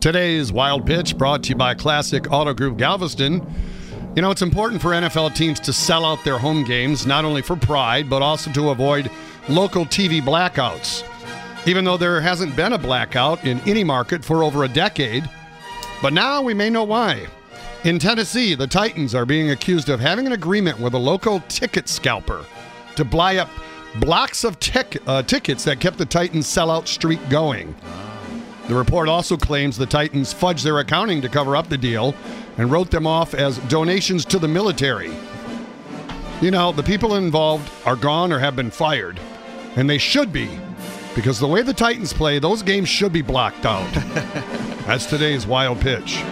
Today's Wild Pitch brought to you by Classic Auto Group Galveston. You know, it's important for NFL teams to sell out their home games, not only for pride, but also to avoid local TV blackouts. Even though there hasn't been a blackout in any market for over a decade, but now we may know why. In Tennessee, the Titans are being accused of having an agreement with a local ticket scalper to buy up blocks of tic- uh, tickets that kept the Titans sellout streak going. The report also claims the Titans fudged their accounting to cover up the deal and wrote them off as donations to the military. You know, the people involved are gone or have been fired, and they should be, because the way the Titans play, those games should be blocked out. That's today's wild pitch.